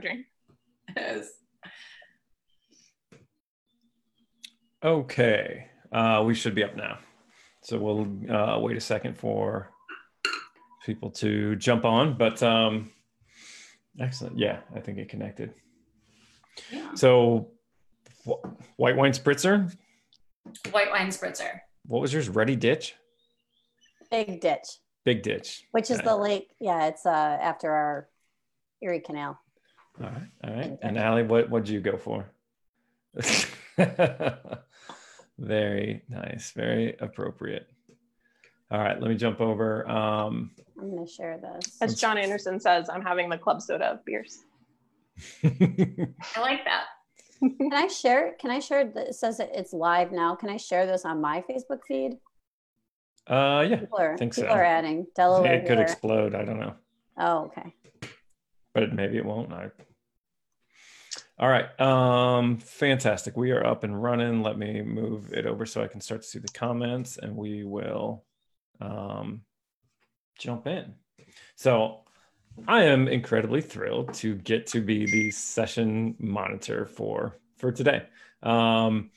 charging. It is. Okay, uh, we should be up now. So we'll uh, wait a second for people to jump on, but um, excellent. Yeah, I think it connected. Yeah. So, wh- white wine spritzer. White wine spritzer. What was yours? Ready ditch, Big ditch, big ditch. which is Okay. the lake. Yeah, it's uh after our Erie Canal. All right, all right. And Allie, what what'd you go for? very nice, very appropriate. All right, let me jump over. Um, I'm gonna share this. As John Anderson says, I'm having the club soda of beers. I like that. Can I share? Can I share? It says that it's live now. Can I share this on my Facebook feed? uh, yeah, People are, think people so. are adding Delaware. it could here. explode. I don't know, Oh, okay. but maybe it won't. I... All right, um, fantastic. We are up and running. Let me move it over so I can start to see the comments, and we will um, jump in. So I am incredibly thrilled to get to be the session monitor for for today. Um,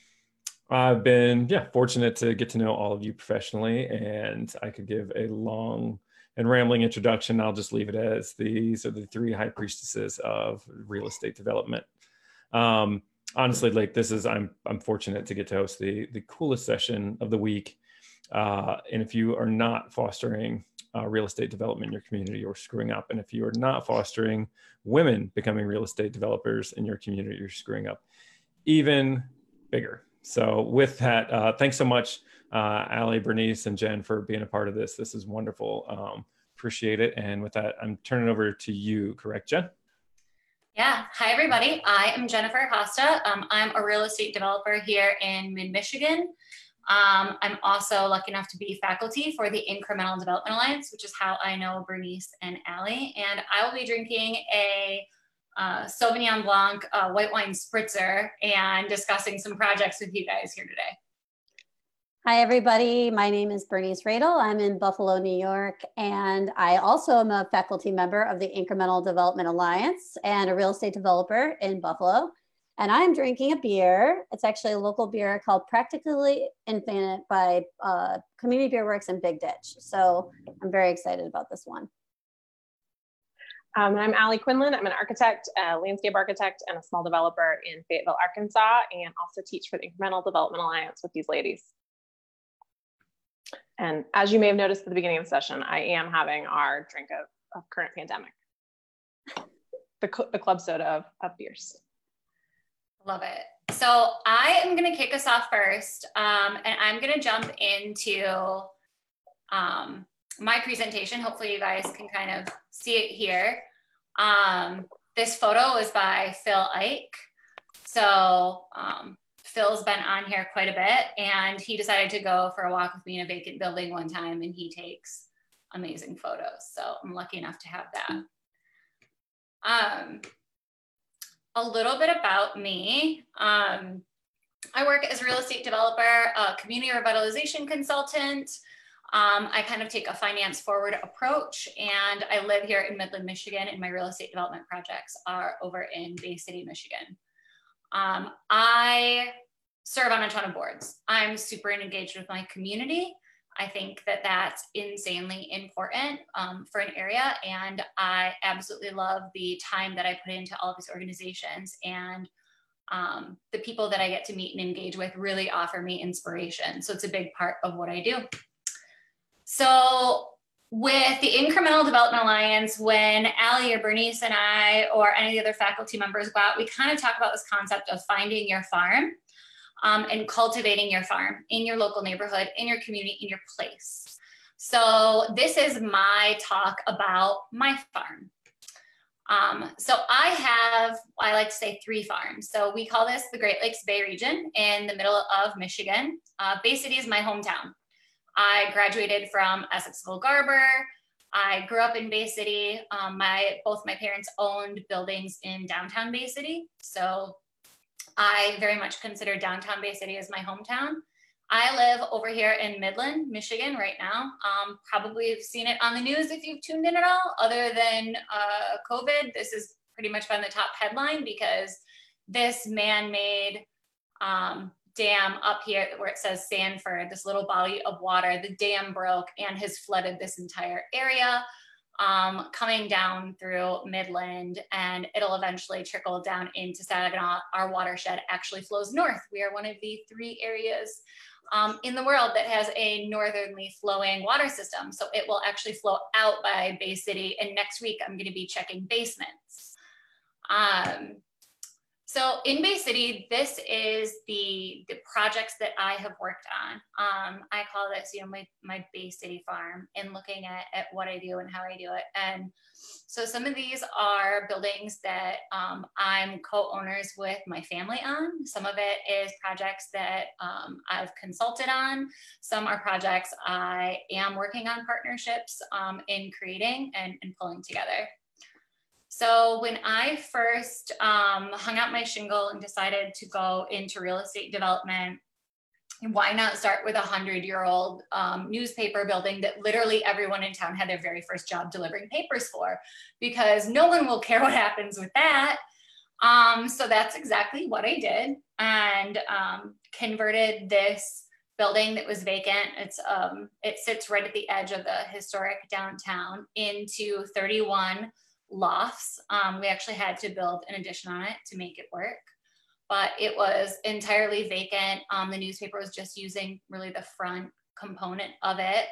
I've been yeah fortunate to get to know all of you professionally, and I could give a long and rambling introduction. I'll just leave it as these are the three high priestesses of real estate development. Um, honestly, like this is I'm I'm fortunate to get to host the the coolest session of the week. Uh, and if you are not fostering uh, real estate development in your community, you're screwing up. And if you are not fostering women becoming real estate developers in your community, you're screwing up even bigger. So, with that, uh, thanks so much, uh, Allie, Bernice, and Jen for being a part of this. This is wonderful. Um, appreciate it. And with that, I'm turning over to you, correct, Jen? Yeah. Hi, everybody. I am Jennifer Acosta. Um, I'm a real estate developer here in mid Michigan. Um, I'm also lucky enough to be faculty for the Incremental Development Alliance, which is how I know Bernice and Allie. And I will be drinking a uh, Sauvignon Blanc uh, white wine spritzer and discussing some projects with you guys here today. Hi, everybody. My name is Bernice Radle. I'm in Buffalo, New York, and I also am a faculty member of the Incremental Development Alliance and a real estate developer in Buffalo. And I'm drinking a beer. It's actually a local beer called Practically Infinite by uh, Community Beer Works in Big Ditch. So I'm very excited about this one. Um, I'm Allie Quinlan. I'm an architect, a landscape architect, and a small developer in Fayetteville, Arkansas, and also teach for the Incremental Development Alliance with these ladies. And as you may have noticed at the beginning of the session, I am having our drink of, of current pandemic, the, the club soda of, of beers. Love it. So I am going to kick us off first, um, and I'm going to jump into um, my presentation. Hopefully, you guys can kind of see it here. Um, this photo is by Phil Ike. So um, Phil's been on here quite a bit, and he decided to go for a walk with me in a vacant building one time, and he takes amazing photos. So I'm lucky enough to have that. Um, a little bit about me. Um, I work as a real estate developer, a community revitalization consultant. Um, I kind of take a finance forward approach, and I live here in Midland, Michigan, and my real estate development projects are over in Bay City, Michigan. Um, I serve on a ton of boards. I'm super engaged with my community. I think that that's insanely important um, for an area. And I absolutely love the time that I put into all of these organizations. And um, the people that I get to meet and engage with really offer me inspiration. So it's a big part of what I do. So with the Incremental Development Alliance, when Allie or Bernice and I or any of the other faculty members go out, we kind of talk about this concept of finding your farm um, and cultivating your farm in your local neighborhood, in your community, in your place. So this is my talk about my farm. Um, so I have, I like to say three farms. So we call this the Great Lakes Bay region in the middle of Michigan. Uh, Bay City is my hometown. I graduated from Essexville Garber. I grew up in Bay City. Um, my both my parents owned buildings in downtown Bay City, so I very much consider downtown Bay City as my hometown. I live over here in Midland, Michigan, right now. Um, probably have seen it on the news if you've tuned in at all. Other than uh, COVID, this is pretty much been the top headline because this man-made um, dam up here where it says Sanford, this little body of water, the dam broke and has flooded this entire area um, coming down through Midland and it'll eventually trickle down into Saginaw. Our watershed actually flows north. We are one of the three areas um, in the world that has a northerly flowing water system. So it will actually flow out by Bay City. And next week I'm gonna be checking basements. Um, so in Bay City, this is the, the projects that I have worked on. Um, I call this, you know, my, my Bay City farm and looking at, at what I do and how I do it. And so some of these are buildings that um, I'm co-owners with my family on. Some of it is projects that um, I've consulted on. Some are projects I am working on partnerships um, in creating and, and pulling together. So when I first um, hung out my shingle and decided to go into real estate development, why not start with a hundred year old um, newspaper building that literally everyone in town had their very first job delivering papers for? Because no one will care what happens with that. Um, so that's exactly what i did and um, converted this building that was vacant. It's um, it sits right at the edge of the historic downtown into 31 lofts. Um, we actually had to build an addition on it to make it work, but it was entirely vacant. Um, the newspaper was just using really the front component of it.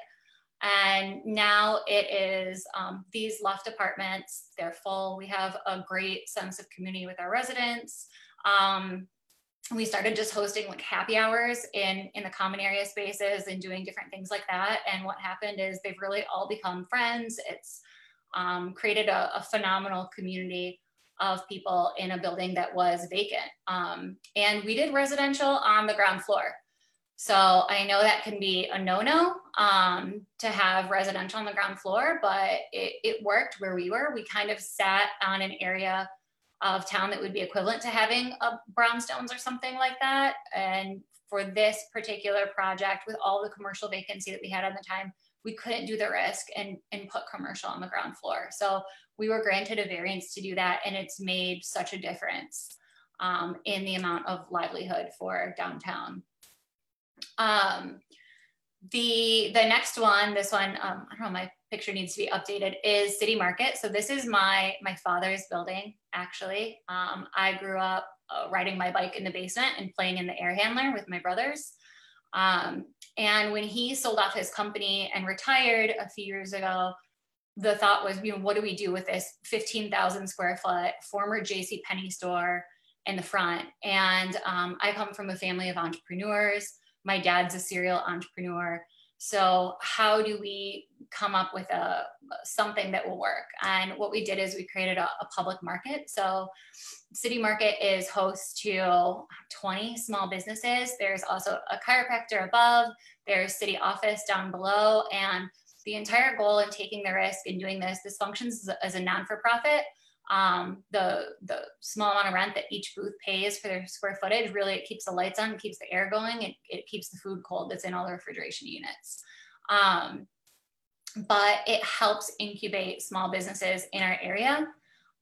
And now it is um, these loft apartments, they're full. We have a great sense of community with our residents. Um, we started just hosting like happy hours in in the common area spaces and doing different things like that and what happened is they've really all become friends it's um, created a, a, phenomenal community of people in a building that was vacant. Um, and we did residential on the ground floor. So I know that can be a no-no um, to have residential on the ground floor, but it, it worked where we were. We kind of sat on an area of town that would be equivalent to having a brownstones or something like that. And for this particular project, with all the commercial vacancy that we had at the time, we couldn't do the risk and, and put commercial on the ground floor. So we were granted a variance to do that, and it's made such a difference um, in the amount of livelihood for downtown. Um, the the next one, this one, um, I don't know, my picture needs to be updated, is City Market. So this is my my father's building. Actually, um, I grew up uh, riding my bike in the basement and playing in the air handler with my brothers. Um, and when he sold off his company and retired a few years ago, the thought was, you know, what do we do with this 15,000 square foot former J.C. Penney store in the front? And um, I come from a family of entrepreneurs. My dad's a serial entrepreneur. So how do we come up with a something that will work? And what we did is we created a, a public market. So City Market is host to 20 small businesses. There's also a chiropractor above, there's city office down below, and the entire goal in taking the risk and doing this, this functions as a non-for-profit. Um, the the small amount of rent that each booth pays for their square footage really it keeps the lights on, keeps the air going, it, it keeps the food cold that's in all the refrigeration units. Um, but it helps incubate small businesses in our area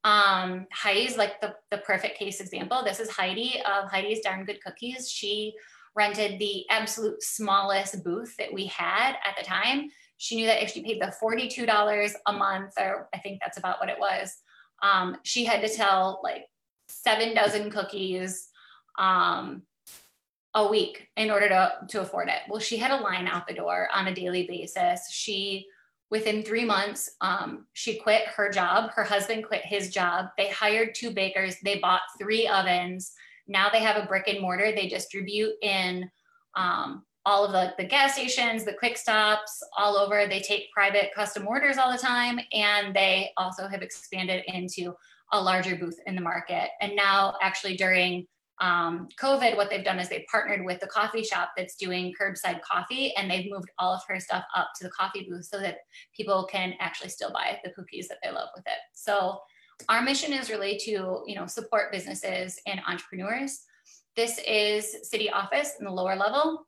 um, Heidi's like the, the perfect case example. This is Heidi of Heidi's Darn Good Cookies. She rented the absolute smallest booth that we had at the time. She knew that if she paid the $42 a month, or I think that's about what it was, um, she had to tell like seven dozen cookies um, a week in order to, to afford it. Well, she had a line out the door on a daily basis. She Within three months, um, she quit her job. Her husband quit his job. They hired two bakers. They bought three ovens. Now they have a brick and mortar. They distribute in um, all of the, the gas stations, the quick stops all over. They take private custom orders all the time. And they also have expanded into a larger booth in the market. And now, actually, during um, COVID, what they've done is they've partnered with the coffee shop that's doing curbside coffee, and they've moved all of her stuff up to the coffee booth so that people can actually still buy the cookies that they love with it. So our mission is really to you know support businesses and entrepreneurs. This is city office in the lower level.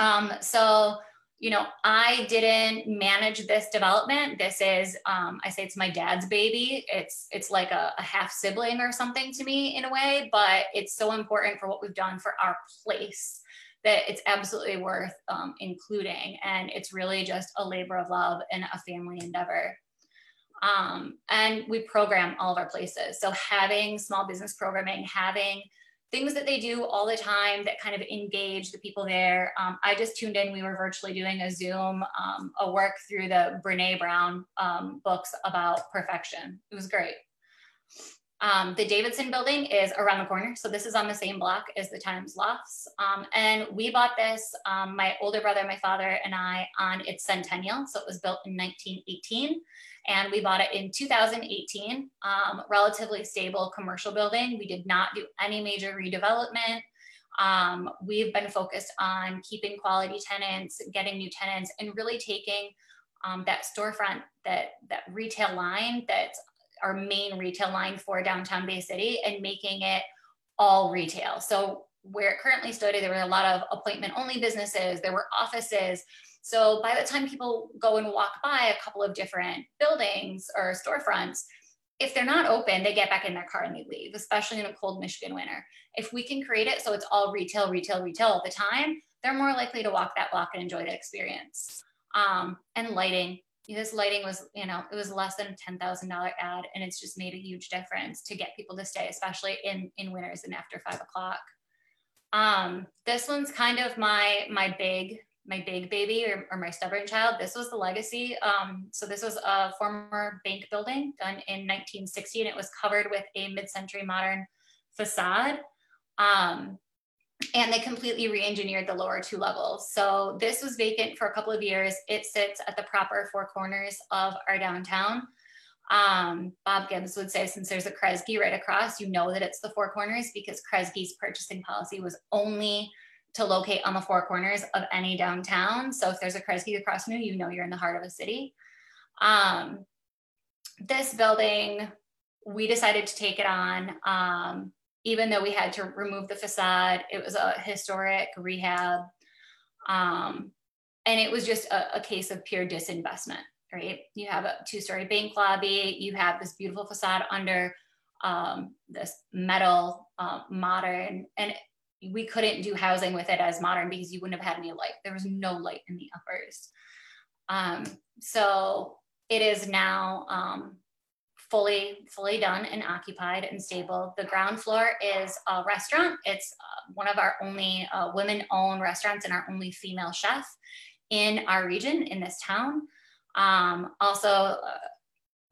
Um, so you know, I didn't manage this development. This is, um, I say it's my dad's baby. It's it's like a, a, half sibling or something to me in a way, but it's so important for what we've done for our place that it's absolutely worth um, including. And it's really just a labor of love and a family endeavor. Um, and we program all of our places. So having small business programming, having things that they do all the time that kind of engage the people there. Um, I just tuned in. We were virtually doing a Zoom, um, a work through the Brene Brown um, books about perfection. It was great. Um, the Davidson building is around the corner. So this is on the same block as the Times Lofts. Um, and we bought this, um, my older brother, my father, and I on its centennial. So it was built in 1918 and we bought it in 2018. Um, relatively stable commercial building. We did not do any major redevelopment. Um, we've been focused on keeping quality tenants, getting new tenants, and really taking um, that storefront, that that retail line that's our main retail line for downtown Bay City, and making it all retail. So where it currently stood, there were a lot of appointment only businesses. There were offices so by the time people go and walk by a couple of different buildings or storefronts, if they're not open, they get back in their car and they leave, especially in a cold Michigan winter. If we can create it so it's all retail, retail, retail all the time, they're more likely to walk that block and enjoy that experience. Um, and lighting, this lighting was, you know, it was less than a $10,000 ad and it's just made a huge difference to get people to stay, especially in, in winters and after five o'clock. Um, this one's kind of my, my big my big baby or, or, my stubborn child. This was the legacy. Um, so this was a former bank building done in 1960, and it was covered with a mid-century modern facade. Um, and they completely re-engineered the lower two levels. So this was vacant for a couple of years. It sits at the proper four corners of our downtown. Um, Bob Gibbs would say, since there's a Kresge right across, you know that it's the four corners because Kresge's purchasing policy was only to locate on the four corners of any downtown. So if there's a Kresge across you, you know you're in the heart of a city. Um, this building, we decided to take it on, um, even though we had to remove the facade. It was a historic rehab. Um, and it was just a, a case of pure disinvestment, right? You have a two story bank lobby, you have this beautiful facade under um, this metal uh, modern, and we couldn't do housing with it as modern because you wouldn't have had any light. There was no light in the uppers. Um, so it is now um, fully fully done and occupied and stable. The ground floor is a restaurant. It's uh, one of our only uh, women-owned restaurants and our only female chef in our region in this town. Um, also, uh,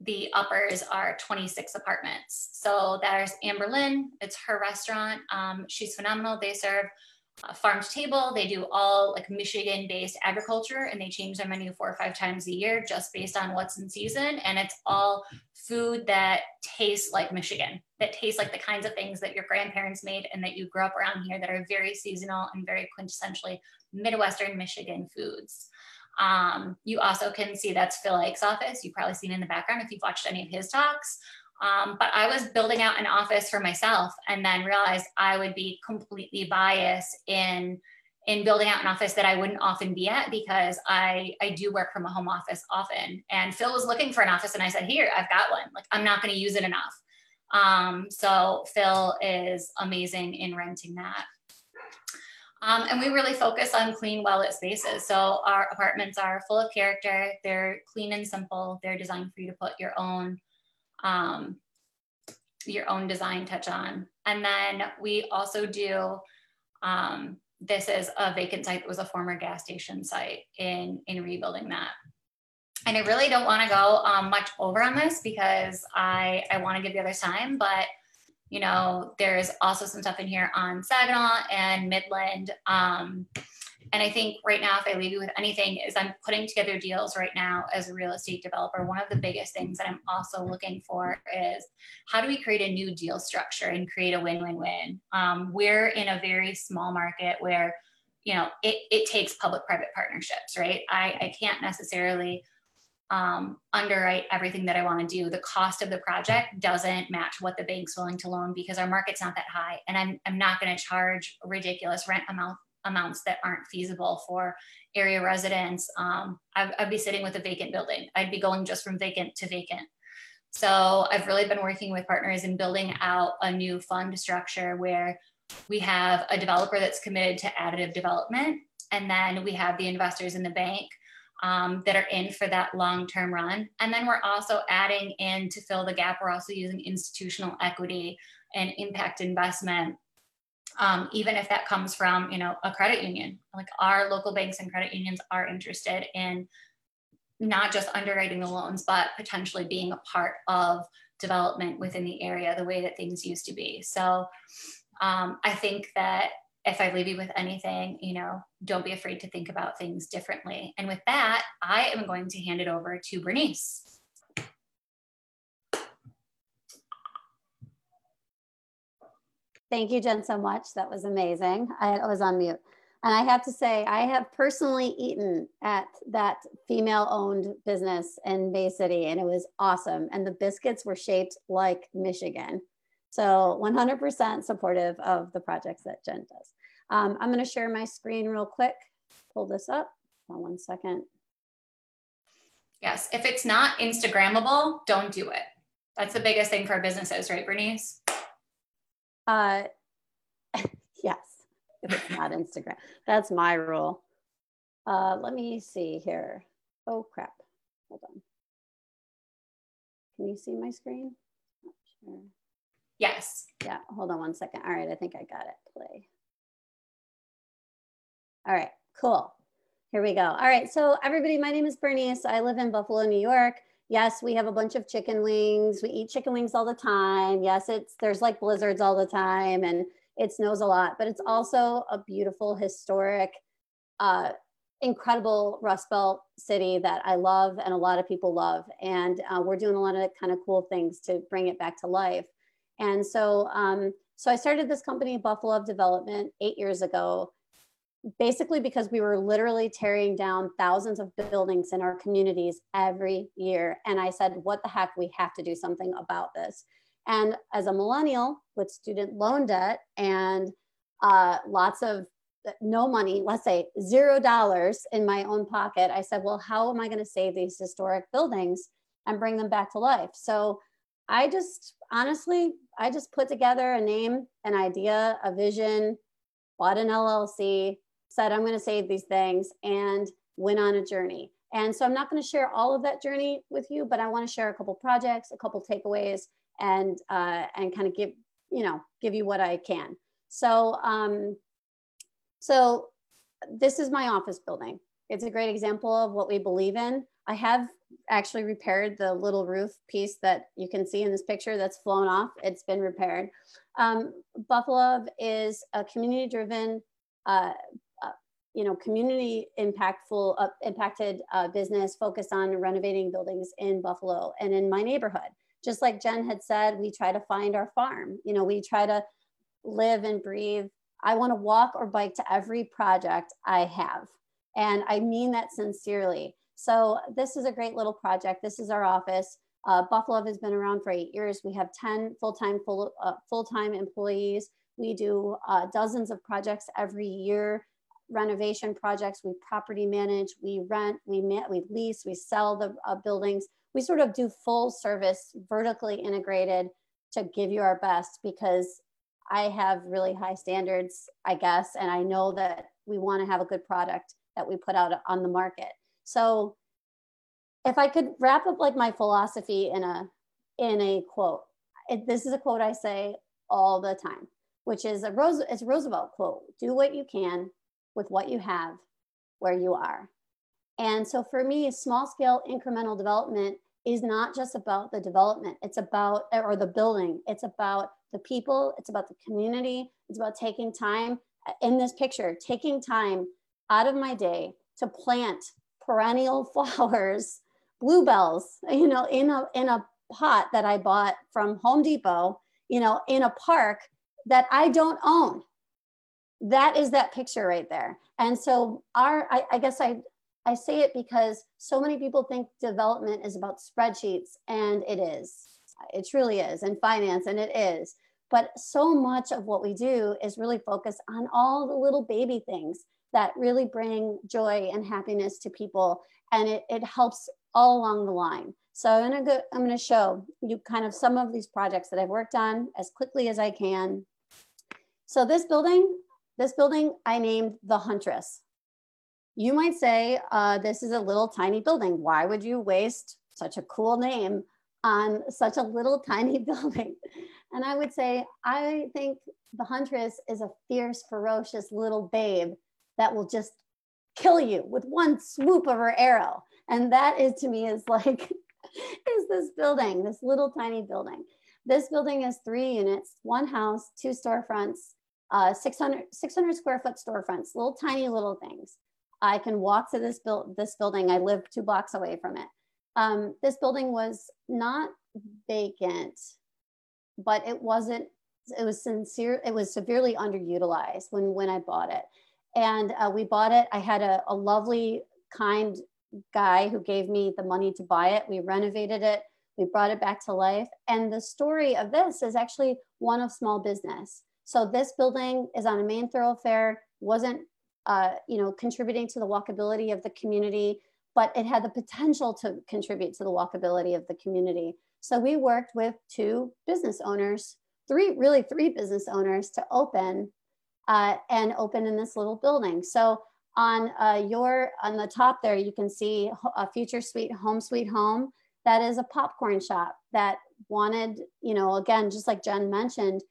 the uppers are 26 apartments. So there's Amber Lynn, it's her restaurant. Um, she's phenomenal. They serve uh, farm to table. They do all like Michigan based agriculture and they change their menu four or five times a year just based on what's in season. And it's all food that tastes like Michigan, that tastes like the kinds of things that your grandparents made and that you grew up around here that are very seasonal and very quintessentially Midwestern Michigan foods. Um, you also can see that's Phil Ike's office. You've probably seen in the background if you've watched any of his talks. Um, but I was building out an office for myself and then realized I would be completely biased in in building out an office that I wouldn't often be at because I I do work from a home office often. And Phil was looking for an office and I said, "Here, I've got one. Like I'm not going to use it enough." Um, so Phil is amazing in renting that. Um, and we really focus on clean, well-lit spaces. So our apartments are full of character. They're clean and simple. They're designed for you to put your own um, your own design touch on. And then we also do um, this is a vacant site that was a former gas station site in in rebuilding that. And I really don't want to go um, much over on this because I I want to give the others time, but you know, there's also some stuff in here on Saginaw and Midland. Um, and I think right now, if I leave you with anything, is I'm putting together deals right now as a real estate developer. One of the biggest things that I'm also looking for is how do we create a new deal structure and create a win-win-win? Um, we're in a very small market where, you know, it, it takes public-private partnerships, right? I, I can't necessarily um, underwrite everything that I want to do. The cost of the project doesn't match what the bank's willing to loan because our market's not that high. And I'm, I'm not going to charge ridiculous rent amount amounts that aren't feasible for area residents. Um, I'd, I'd be sitting with a vacant building. I'd be going just from vacant to vacant. So I've really been working with partners in building out a new fund structure where we have a developer that's committed to additive development, and then we have the investors in the bank um, that are in for that long-term run. And then we're also adding in to fill the gap. We're also using institutional equity and impact investment, um, even if that comes from you know a credit union. Like our local banks and credit unions are interested in not just underwriting the loans, but potentially being a part of development within the area the way that things used to be. So um, I think that if I leave you with anything, you know, don't be afraid to think about things differently. And with that, I am going to hand it over to Bernice. Thank you, Jen, so much. That was amazing. I was on mute. And I have to say, I have personally eaten at that female owned business in Bay City, and it was awesome. And the biscuits were shaped like Michigan. So 100% supportive of the projects that Jen does. Um, I'm going to share my screen real quick. Pull this up. On one second. Yes, if it's not Instagrammable, don't do it. That's the biggest thing for businesses, right, Bernice? Uh, yes, if it's not Instagram. That's my rule. Uh, let me see here. Oh, crap. Hold on. Can you see my screen? Not sure. Yes. Yeah, hold on one second. All right, I think I got it. Play. All right, cool. Here we go. All right, so everybody, my name is Bernice. I live in Buffalo, New York. Yes, we have a bunch of chicken wings. We eat chicken wings all the time. Yes, it's there's like blizzards all the time and it snows a lot, but it's also a beautiful, historic, uh, incredible Rust Belt city that I love and a lot of people love. And uh, we're doing a lot of kind of cool things to bring it back to life. And so, um, so I started this company, Buffalo Development, eight years ago, basically because we were literally tearing down thousands of buildings in our communities every year. And I said, what the heck, we have to do something about this. And as a millennial with student loan debt and uh, lots of uh, no money, let's say zero dollars in my own pocket, I said, well, how am I going to save these historic buildings and bring them back to life? So I just honestly, I just put together a name, an idea, a vision, bought an LLC, said, I'm going to save these things, and went on a journey. And so I'm not going to share all of that journey with you, but I want to share a couple projects, a couple takeaways, and uh, and kind of give you know give you what I can. So um, so this is my office building. It's a great example of what we believe in. I have actually repaired the little roof piece that you can see in this picture that's flown off. It's been repaired. Um, Buffalo is a community-driven, uh, uh, you know, community impactful, uh, impacted uh, business focused on renovating buildings in Buffalo and in my neighborhood. Just like Jen had said, we try to find our farm. You know, we try to live and breathe. I want to walk or bike to every project I have. And I mean that sincerely. So this is a great little project. This is our office. Uh, Buffalove has been around for eight years. We have 10 full-time full, uh, full-time employees. We do uh, dozens of projects every year, renovation projects. We property manage, we rent, we, we lease, we sell the uh, buildings. We sort of do full service, vertically integrated to give you our best because I have really high standards, I guess, and I know that we want to have a good product that we put out on the market. So if I could wrap up like my philosophy in a in a quote, it, this is a quote I say all the time, which is a Rose, it's a Roosevelt quote: "Do what you can with what you have, where you are." And so for me, small scale incremental development is not just about the development; it's about or the building. It's about the people. It's about the community. It's about taking time. Uh, in this picture, taking time out of my day to plant perennial flowers, bluebells, you know, in a in a pot that I bought from Home Depot, you know, in a park that I don't own. That is that picture right there. And so our I, I guess I I say it because so many people think development is about spreadsheets, and it is. It truly is, and finance, and it is. But so much of what we do is really focus on all the little baby things that really bring joy and happiness to people. And it, it helps all along the line. So I'm gonna go, I'm gonna show you kind of some of these projects that I've worked on as quickly as I can. So this building, this building I named the Huntress. You might say, uh, this is a little tiny building. Why would you waste such a cool name on such a little tiny building? And I would say, I think the Huntress is a fierce, ferocious little babe that will just kill you with one swoop of her arrow. And that is to me is like, is this building, this little tiny building. This building is three units, one house, two storefronts, uh, 600, 600 square foot storefronts, little tiny little things. I can walk to this, build, this building. I live two blocks away from it. Um, this building was not vacant, but it wasn't, it was sincere, it was severely underutilized when, when I bought it. And uh, we bought it. I had a, a lovely, kind guy who gave me the money to buy it. We renovated it. We brought it back to life. And the story of this is actually one of small business. So this building is on a main thoroughfare, wasn't uh, you know, contributing to the walkability of the community, but it had the potential to contribute to the walkability of the community. So we worked with two business owners, three, really three business owners to open uh, and open in this little building. So on uh, your, on the top there, you can see a future suite, home sweet home. That is a popcorn shop that wanted, you know, again, just like Jen mentioned,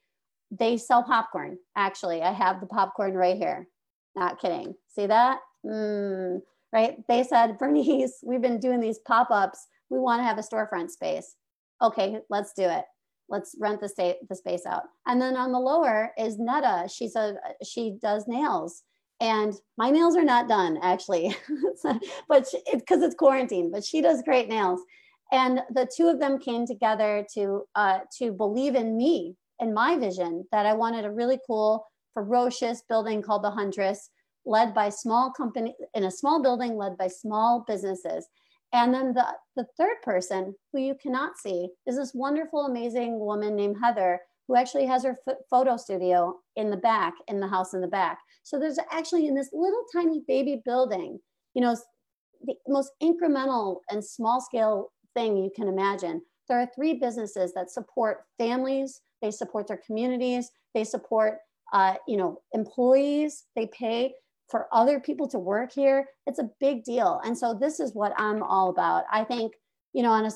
they sell popcorn. Actually, I have the popcorn right here. Not kidding. See that? Mm, right? They said, Bernice, we've been doing these pop ups. We want to have a storefront space. Okay, let's do it. Let's rent the state the space out. And then on the lower is Netta. She's a she does nails, and my nails are not done actually, but because it, it's quarantine. But she does great nails, and the two of them came together to uh, to believe in me and my vision that I wanted a really cool, ferocious building called the Huntress, led by small company in a small building led by small businesses. And then the, the third person who you cannot see is this wonderful, amazing woman named Heather, who actually has her photo studio in the back, in the house in the back. So there's actually in this little tiny baby building, you know, the most incremental and small scale thing you can imagine. There are three businesses that support families, they support their communities, they support uh, you know employees, they pay for other people to work here. It's a big deal. And so this is what I'm all about. I think, you know, on a,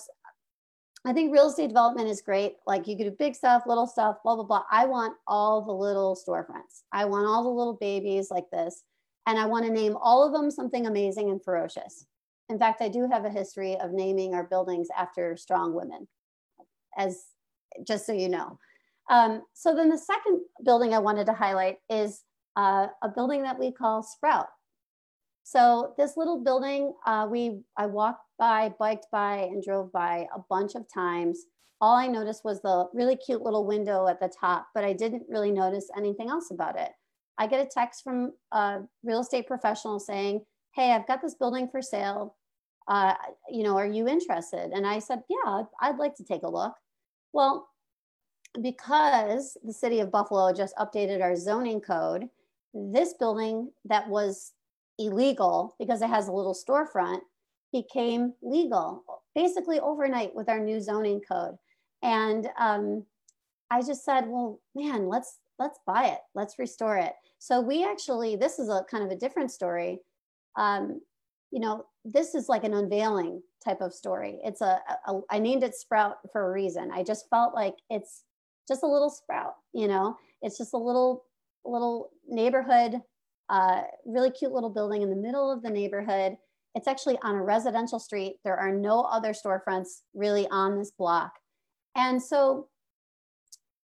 I think real estate development is great. Like you can do big stuff, little stuff, blah, blah, blah. I want all the little storefronts. I want all the little babies like this. And I want to name all of them something amazing and ferocious. In fact, I do have a history of naming our buildings after strong women, as just so you know. Um, so then the second building I wanted to highlight is uh, a building that we call Sprout. So this little building, uh, we I walked by, biked by, and drove by a bunch of times. All I noticed was the really cute little window at the top, but I didn't really notice anything else about it. I get a text from a real estate professional saying, "Hey, I've got this building for sale. Uh, you know, are you interested?" And I said, "Yeah, I'd like to take a look." Well, because the city of Buffalo just updated our zoning code this building that was illegal because it has a little storefront became legal basically overnight with our new zoning code. And um, I just said, well, man, let's let's buy it, let's restore it. So we actually, this is a kind of a different story. Um, you know, this is like an unveiling type of story. It's a, a I named it Sprout for a reason. I just felt like it's just a little sprout, you know, it's just a little little neighborhood, uh, really cute little building in the middle of the neighborhood. It's actually on a residential street. There are no other storefronts really on this block. And so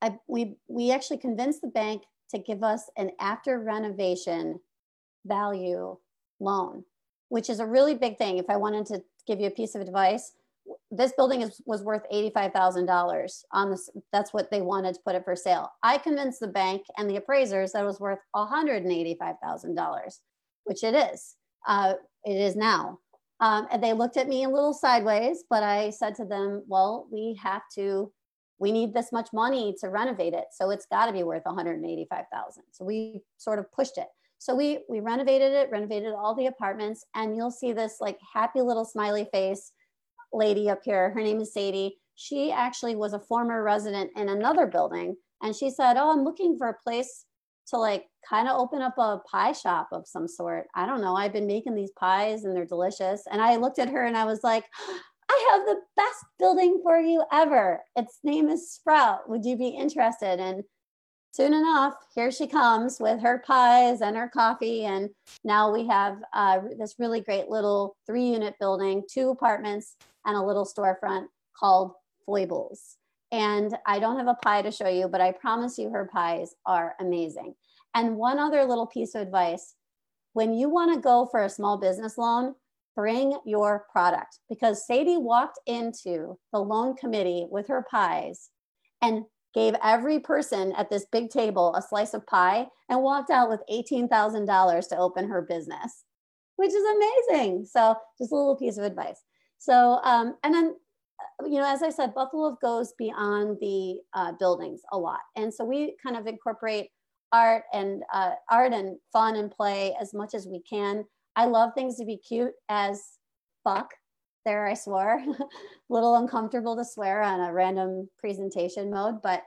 I, we, we actually convinced the bank to give us an after renovation value loan, which is a really big thing. If I wanted to give you a piece of advice, this building is, was worth $85,000 on this. That's what they wanted to put it for sale. I convinced the bank and the appraisers that it was worth $185,000, which it is. Uh, it is now. Um, and they looked at me a little sideways, but I said to them, well, we have to we need this much money to renovate it. So it's got to be worth 185,000. So we sort of pushed it. So we we renovated it, renovated all the apartments, and you'll see this like happy little smiley face lady up here. Her name is Sadie. She actually was a former resident in another building, and she said, "Oh, I'm looking for a place to like kind of open up a pie shop of some sort. I don't know. I've been making these pies and they're delicious." And I looked at her and I was like, I have the best building for you ever. Its name is Sprout. Would you be interested? And soon enough, here she comes with her pies and her coffee. And now we have uh, this really great little three unit building, two apartments, and a little storefront called Foibles. And I don't have a pie to show you, but I promise you her pies are amazing. And one other little piece of advice when you want to go for a small business loan, bring your product because Sadie walked into the loan committee with her pies and gave every person at this big table a slice of pie and walked out with $18,000 to open her business, which is amazing. So, just a little piece of advice. So, um, and then, you know, as I said, Buffalove goes beyond the uh, buildings a lot. And so we kind of incorporate art and uh, art and fun and play as much as we can. I love things to be cute as fuck. There, I swore. a little uncomfortable to swear on a random presentation mode, but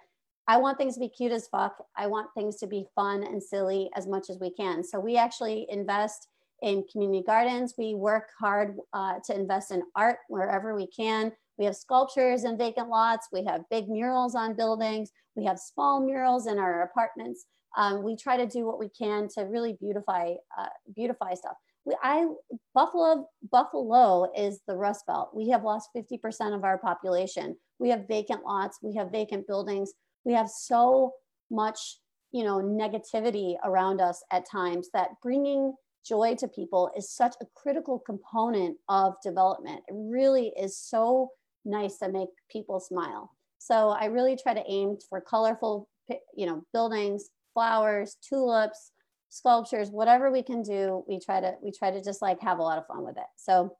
I want things to be cute as fuck. I want things to be fun and silly as much as we can. So we actually invest in community gardens. We work hard uh, to invest in art wherever we can. We have sculptures in vacant lots. We have big murals on buildings. We have small murals in our apartments. Um, we try to do what we can to really beautify uh, beautify stuff we, I Buffalo Buffalo is the Rust Belt. We have lost 50% of our population. We have vacant lots. We have vacant buildings. We have so much, you know, negativity around us at times that bringing joy to people is such a critical component of development. It really is so nice to make people smile. So I really try to aim for colorful, you know, buildings, flowers, tulips, sculptures, whatever we can do, we try to we try to just like have a lot of fun with it. So,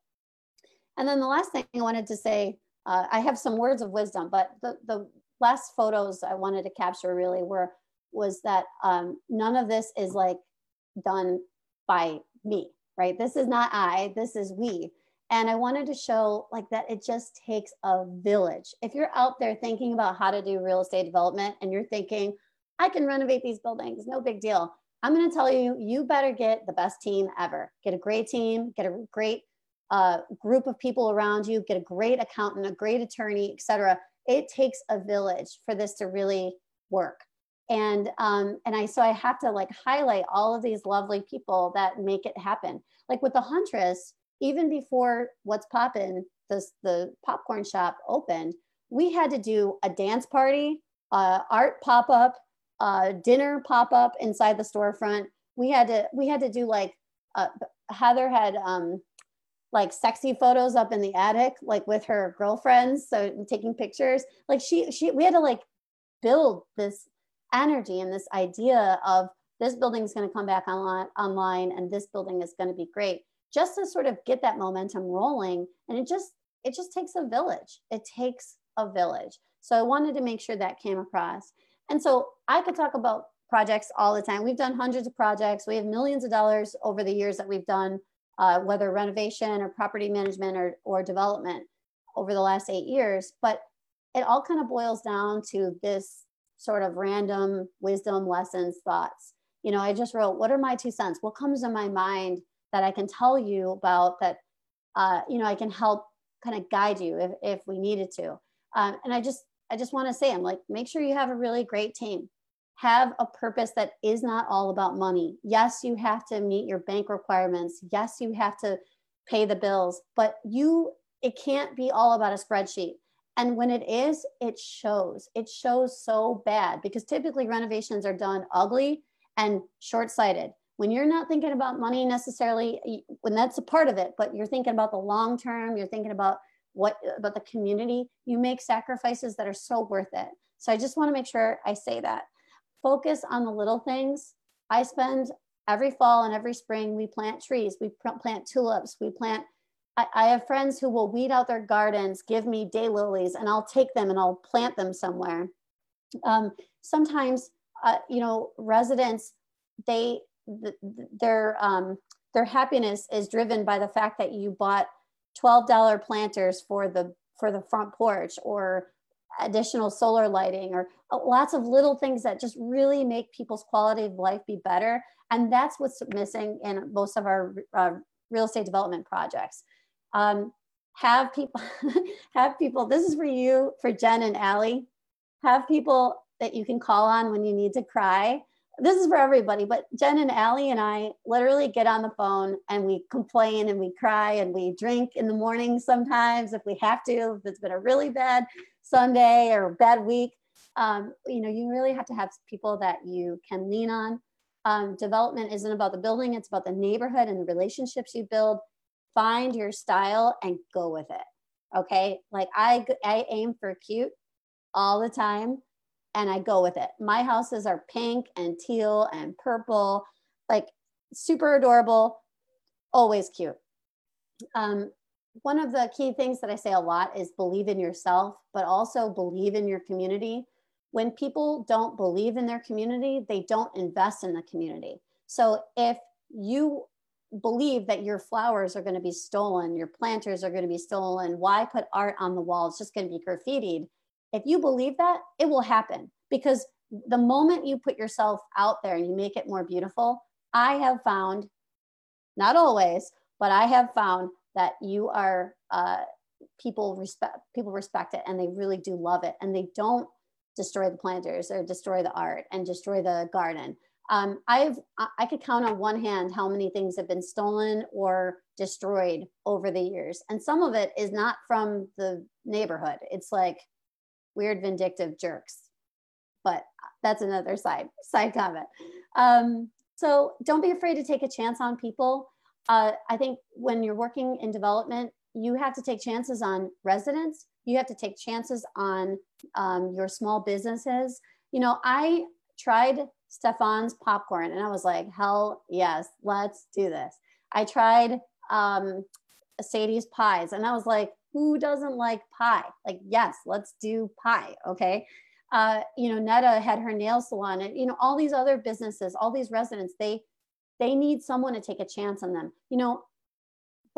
and then the last thing I wanted to say, uh, I have some words of wisdom, but the the last photos I wanted to capture really were was that um, none of this is like done by me, right? This is not I, this is we. And I wanted to show like that it just takes a village. If you're out there thinking about how to do real estate development and you're thinking, I can renovate these buildings, no big deal I'm going to tell you, you better get the best team ever. Get a great team, get a great uh, group of people around you, get a great accountant, a great attorney, etc. It takes a village for this to really work. And um, and I so I have to like highlight all of these lovely people that make it happen. Like with the Huntress, even before what's poppin', this the popcorn shop opened, we had to do a dance party, uh, art pop up, uh, dinner pop up inside the storefront. We had to we had to do like uh, Heather had um, like sexy photos up in the attic, like with her girlfriends, so taking pictures. Like she she we had to like build this energy and this idea of this building is going to come back online online and this building is going to be great just to sort of get that momentum rolling and it just it just takes a village it takes a village so i wanted to make sure that came across and so I could talk about projects all the time. We've done hundreds of projects. We have millions of dollars over the years that we've done, uh, whether renovation or property management or, or development over the last eight years. But it all kind of boils down to this sort of random wisdom lessons, thoughts. You know, I just wrote, what are my two cents? What comes to my mind that I can tell you about that, uh, you know, I can help kind of guide you if, if we needed to. Um, and I just I just want to say, I'm like, make sure you have a really great team. Have a purpose that is not all about money. Yes, you have to meet your bank requirements. Yes, you have to pay the bills, but you, it can't be all about a spreadsheet. And when it is, it shows. It shows so bad because typically renovations are done ugly and short sighted. When you're not thinking about money necessarily, when that's a part of it, but you're thinking about the long term, you're thinking about what about the community, you make sacrifices that are so worth it. So I just want to make sure I say that. Focus on the little things. I spend every fall and every spring we plant trees, we plant tulips, we plant I, I have friends who will weed out their gardens, give me daylilies, and I'll take them and I'll plant them somewhere. Um, sometimes, uh, you know, residents, they, th- their, um, their happiness is driven by the fact that you bought $12 planters for the, for the front porch or additional solar lighting or uh, lots of little things that just really make people's quality of life be better. And that's what's missing in most of our uh, real estate development projects. Um, have people, have people, this is for you, for Jen and Allie, have people that you can call on when you need to cry. This is for everybody, but Jen and Allie and I literally get on the phone and we complain and we cry and we drink in the morning sometimes if we have to, if it's been a really bad Sunday or a bad week. Um, you know, you really have to have people that you can lean on. Um, development isn't about the building, it's about the neighborhood and the relationships you build. Find your style and go with it. Okay. Like I, I aim for cute all the time and I go with it. My houses are pink and teal and purple, like super adorable, always cute. Um, one of the key things that I say a lot is believe in yourself, but also believe in your community. When people don't believe in their community, they don't invest in the community. So if you believe that your flowers are going to be stolen, your planters are going to be stolen, why put art on the wall? It's just going to be graffitied. If you believe that, it will happen because the moment you put yourself out there and you make it more beautiful, I have found, not always, but I have found that you are uh, people respect people respect it and they really do love it and they don't destroy the planters or destroy the art and destroy the garden um, i've i could count on one hand how many things have been stolen or destroyed over the years. And some of it is not from the neighborhood. It's like weird vindictive jerks. But that's another side side comment. Um, so don't be afraid to take a chance on people. Uh, I think when you're working in development, you have to take chances on residents. You have to take chances on um, your small businesses. You know, I tried Stefan's popcorn and I was like, hell yes, let's do this. I tried um, Sadie's pies and I was like, who doesn't like pie? Like, yes, let's do pie. Okay. Uh, you know, Netta had her nail salon and, you know, all these other businesses, all these residents, they, they need someone to take a chance on them. You know,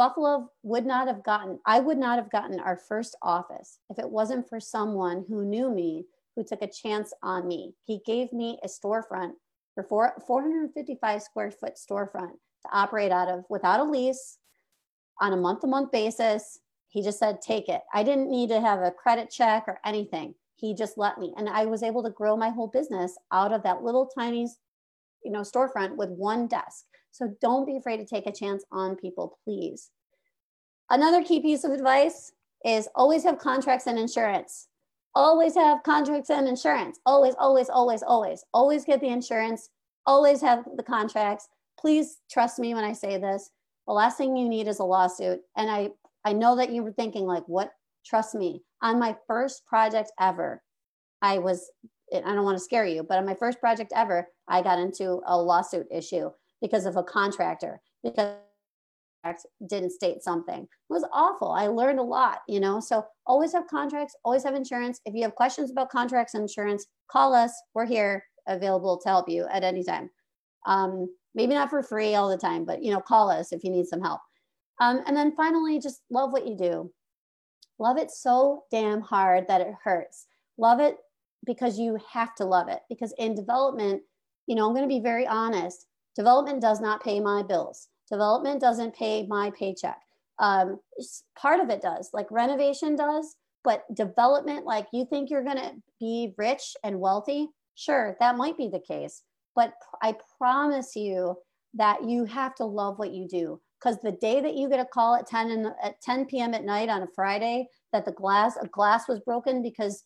Buffalove would not have gotten, I would not have gotten our first office if it wasn't for someone who knew me, who took a chance on me. He gave me a storefront for four, 455 square foot storefront to operate out of without a lease on a month to month basis. He just said, take it. I didn't need to have a credit check or anything. He just let me. And I was able to grow my whole business out of that little tiny you know storefront with one desk so don't be afraid to take a chance on people please another key piece of advice is always have contracts and insurance always have contracts and insurance. Always always always always always get the insurance. Always have the contracts. Please trust me when i say this. The last thing you need is a lawsuit. And i i know that you were thinking like what? Trust me. On my first project ever i was I don't want to scare you, but on my first project ever, I got into a lawsuit issue because of a contractor. Because didn't state something. It was awful. I learned a lot, you know. So always have contracts, always have insurance. If you have questions about contracts and insurance, call us. We're here available to help you at any time. Um, maybe not for free all the time, but you know, call us if you need some help. Um, and then finally, just love what you do. Love it so damn hard that it hurts. Love it because you have to love it. Because in development, you know, I'm going to be very honest. Development does not pay my bills. Development doesn't pay my paycheck. Um, part of it does, like renovation does, but development, like you think you're going to be rich and wealthy, sure, that might be the case. But I promise you that you have to love what you do because the day that you get a call at 10 and at 10 p.m. at night on a Friday that the glass a glass was broken because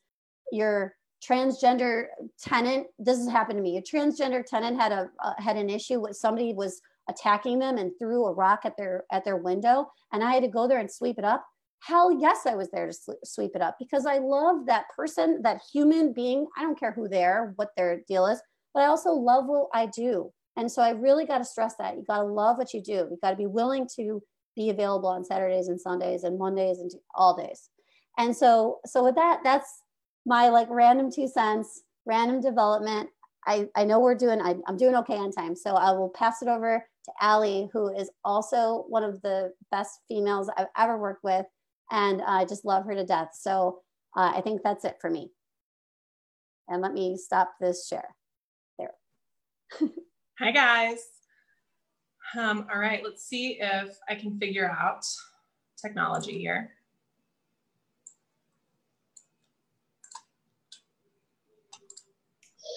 your transgender tenant this has happened to me a transgender tenant had a uh, had an issue with somebody was attacking them and threw a rock at their at their window and i had to go there and sweep it up. Hell yes i was there to sweep it up because i love that person that human being. I don't care who they are what their deal is but i also love what i do. And so i really got to stress that. You got to love what you do. You got to be willing to be available on Saturdays and Sundays and Mondays and all days. And so, so with that, that's my like random two cents, random development. I, I know we're doing, I, I'm doing okay on time. So I will pass it over to Allie, who is also one of the best females I've ever worked with. And I just love her to death. So uh, I think that's it for me. And let me stop this share. There. Hi, guys. Um, all right, let's see if I can figure out technology here.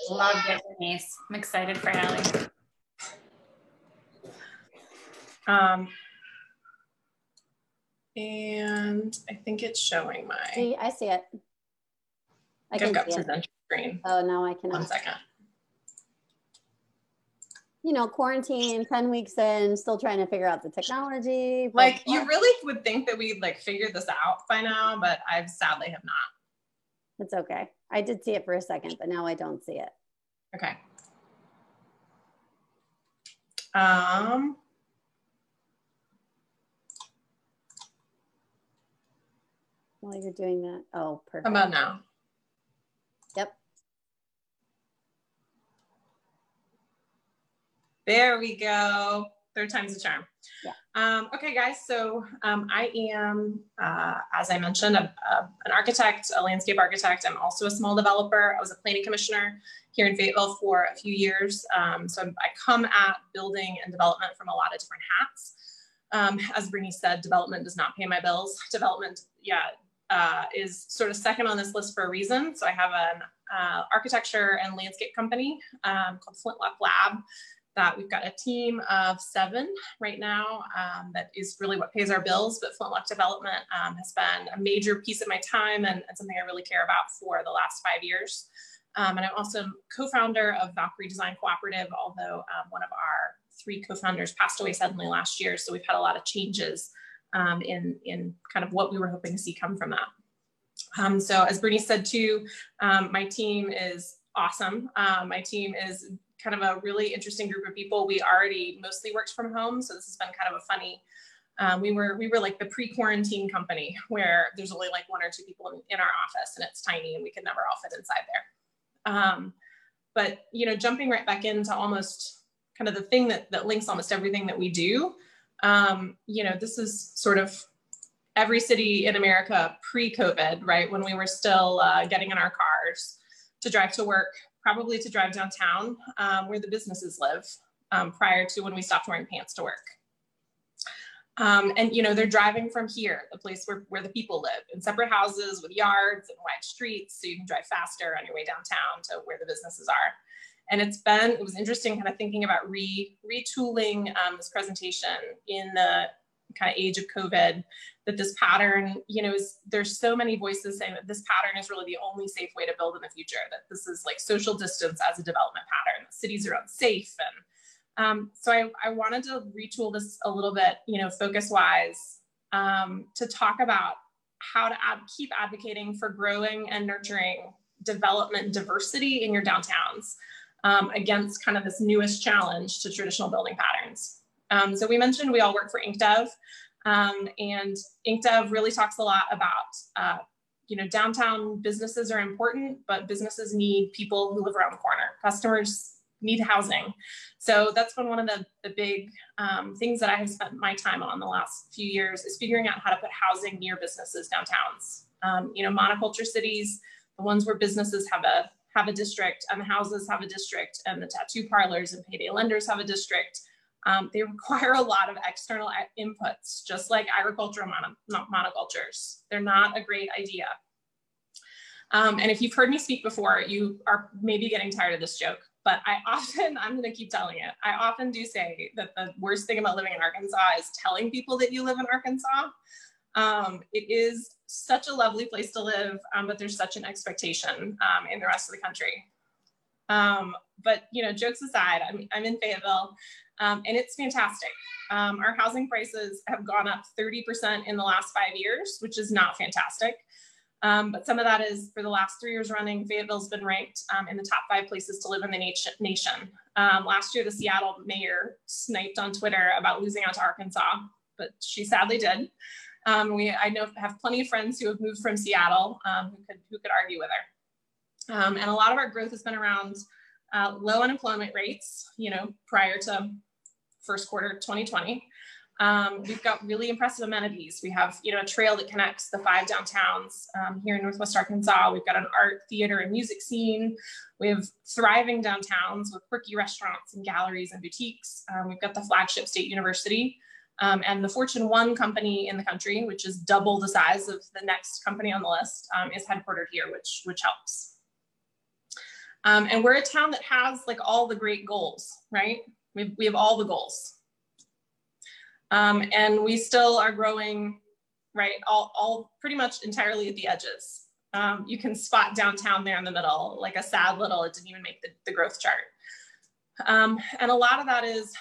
Love it, Bernice. I'm excited for Allie. Um, and I think it's showing my. See, I see it. I think I've got presenter screen. Oh, no, I cannot. One second. You know, quarantine, 10 weeks in, still trying to figure out the technology. Like, you really would think that we'd like figure this out by now, but I sadly have not. It's okay. I did see it for a second, but now I don't see it. Okay. Um, While you're doing that, oh, perfect. How about now? Yep. There we go. Third time's a charm. Yeah. Um, okay, guys. So um, I am, uh, as I mentioned, a, a, an architect, a landscape architect. I'm also a small developer. I was a planning commissioner here in Fayetteville for a few years. Um, so I come at building and development from a lot of different hats. Um, as Brittany said, development does not pay my bills. Development, yeah, uh, is sort of second on this list for a reason. So I have an uh, architecture and landscape company um, called Flintlock Lab that we've got a team of seven right now um, that is really what pays our bills. But Flintlock Development um, has been a major piece of my time and, and, something I really care about for the last five years. Um, and I'm also co-founder of Valkyrie Design Cooperative, although um, one of our three co-founders passed away suddenly last year. So we've had a lot of changes um, in, in kind of what we were hoping to see come from that. Um, so as Bernice said too, my team is awesome. Um, my team is kind of a really interesting group of people. We already mostly worked from home, so this has been kind of a funny. Um, we were we were like the pre-quarantine company where there's only like one or two people in, in, our office and it's tiny and we could never all fit inside there. Um, but you know, jumping right back into almost kind of the thing that that links almost everything that we do um, you know, this is sort of every city in America pre-COVID, right? When we were still uh, getting in our cars to drive to work, probably to drive downtown um, where the businesses live um, prior to when we stopped wearing pants to work. Um, and you know they're driving from here, the place where, where the people live, in separate houses with yards and wide streets, so you can drive faster on your way downtown to where the businesses are. And it's been, it was interesting kind of thinking about re, retooling um, this presentation in the kind of age of COVID, that this pattern, you know, is, there's so many voices saying that this pattern is really the only safe way to build in the future, that this is like social distance as a development pattern, that cities are unsafe. And um, so I, I wanted to retool this a little bit, you know, focus wise um, to talk about how to ad- keep advocating for growing and nurturing development diversity in your downtowns um, against kind of this newest challenge to traditional building patterns. Um, so we mentioned we all work for IncDev, um, and IncDev really talks a lot about, uh, you know, downtown businesses are important, but businesses need people who live around the corner. Customers need housing. So that's been one of the, the big um, things that I have spent my time on the last few years is figuring out how to put housing near businesses downtowns. Um, you know, monoculture cities, the ones where businesses have a have a district and the houses have a district and the tattoo parlors and payday lenders have a district. Um, they require a lot of external inputs, just like agricultural mono monocultures. They're not a great idea. Um, and if you've heard me speak before, you are maybe getting tired of this joke, but I often, I'm gonna keep telling it. I often do say that the worst thing about living in Arkansas is telling people that you live in Arkansas. Um, it is such a lovely place to live, um, but there's such an expectation um, in the rest of the country. Um, but you know, jokes aside, I'm, I'm in Fayetteville, um, and it's fantastic. Um, our housing prices have gone up 30% in the last five years, which is not fantastic. Um, but some of that is for the last three years running, Fayetteville's been ranked um, in the top five places to live in the nation. Um, last year, the Seattle mayor sniped on Twitter about losing out to Arkansas but she sadly did. Um, we, I know, have plenty of friends who have moved from Seattle who could who could argue with her. And a lot of our growth has been around uh, low unemployment rates. You know, prior to first quarter 2020. Um, we've got really impressive amenities. We have, you know, a trail that connects the five downtowns um, here in Northwest Arkansas. We've got an art, theater, and music scene. We have thriving downtowns with quirky restaurants and galleries and boutiques. Um, we've got the flagship State University um, and the Fortune 1 company in the country, which is double the size of the next company on the list, um, is headquartered here, which, which helps. Um, and we're a town that has like all the great goals, right? We have, we have all the goals. Um, and we still are growing, right, all, all pretty much entirely at the edges. Um, you can spot downtown there in the middle, like a sad little, it didn't even make the, the growth chart. Um, and a lot of that is,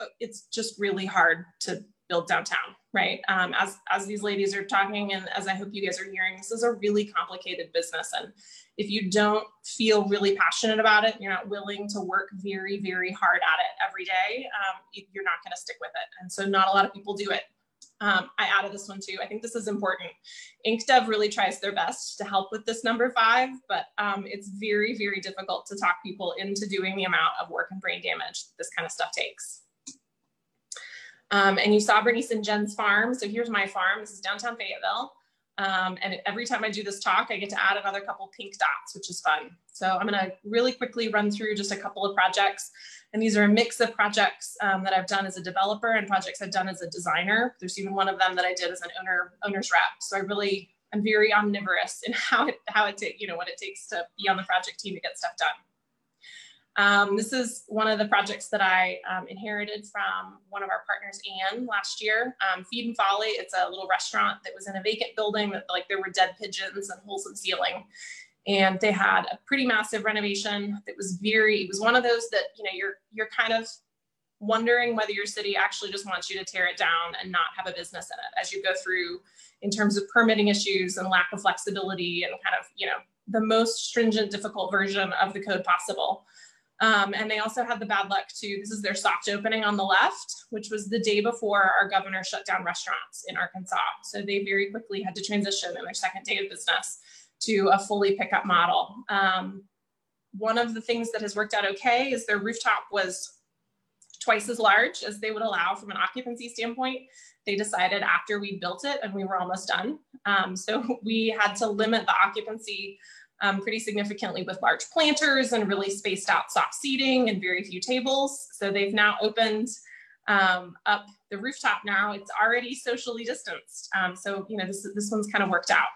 uh, it's just really hard to build downtown, right? Um, as, as these ladies are talking and as I hope you guys are hearing, this is a really complicated business. And if you don't feel really passionate about it, you're not willing to work very, very hard at it every day, um, you're not going to stick with it. And so not a lot of people do it. Um, I added this one too. I think this is important. IncDev really tries their best to help with this number five, but um, it's very, very difficult to talk people into doing the amount of work and brain damage this kind of stuff takes. Um, and you saw Bernice and Jen's farm. So here's my farm. This is downtown Fayetteville. Um, and every time I do this talk, I get to add another couple pink dots, which is fun. So I'm gonna really quickly run through just a couple of projects. And these are a mix of projects um, that I've done as a developer and projects I've done as a designer. There's even one of them that I did as an owner owner's rep. So I really, I'm very omnivorous in how it, how it, you know, what it takes to be on the project team to get stuff done. Um, this is one of the projects that I um, inherited from one of our partners, Anne, last year. Um, Feed and Folly, it's a little restaurant that was in a vacant building that like there were dead pigeons and holes in ceiling. And they had a pretty massive renovation that was very, it was one of those that, you know, you're, you're kind of wondering whether your city actually just wants you to tear it down and not have a business in it as you go through in terms of permitting issues and lack of flexibility and kind of, you know, the most stringent, difficult version of the code possible. Um, and they also had the bad luck to, this is their soft opening on the left, which was the day before our governor shut down restaurants in Arkansas. So they very quickly had to transition in their second day of business to a fully pickup model. Um, one of the things that has worked out okay is their rooftop was twice as large as they would allow from an occupancy standpoint. They decided after we built it and we were almost done. Um, so we had to limit the occupancy um, pretty significantly with large planters and really spaced out soft seating and very few tables. So they've now opened um, up the rooftop now. It's already socially distanced. Um, so, you know, this, this one's kind of worked out.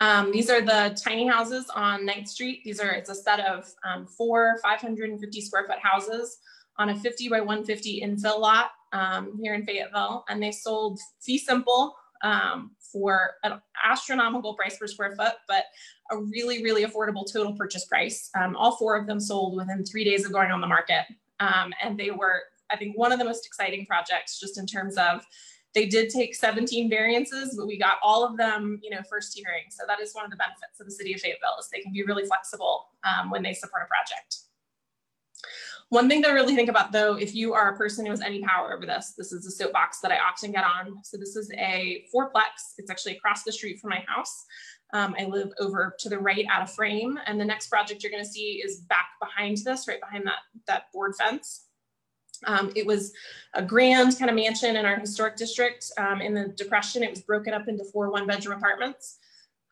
Um, these are the tiny houses on 9th Street. These are, it's a set of um, four 550 square foot houses on a 50 by 150 infill lot um, here in Fayetteville. And they sold fee simple um, for an astronomical price per square foot, but a really, really affordable total purchase price. Um, all four of them sold within three days of going on the market. Um, and they were, I think, one of the most exciting projects just in terms of they did take 17 variances, but we got all of them, you know, first hearing. So that is one of the benefits of the city of Fayetteville is they can be really flexible um, when they support a project. One thing to really think about though, if you are a person who has any power over this, this is a soapbox that I often get on. So this is a fourplex. It's actually across the street from my house. Um, I live over to the right out of frame. And the next project you're gonna see is back behind this, right behind that, that board fence. Um, it was a grand kind of mansion in our historic district. Um, in the depression, it was broken up into four one bedroom apartments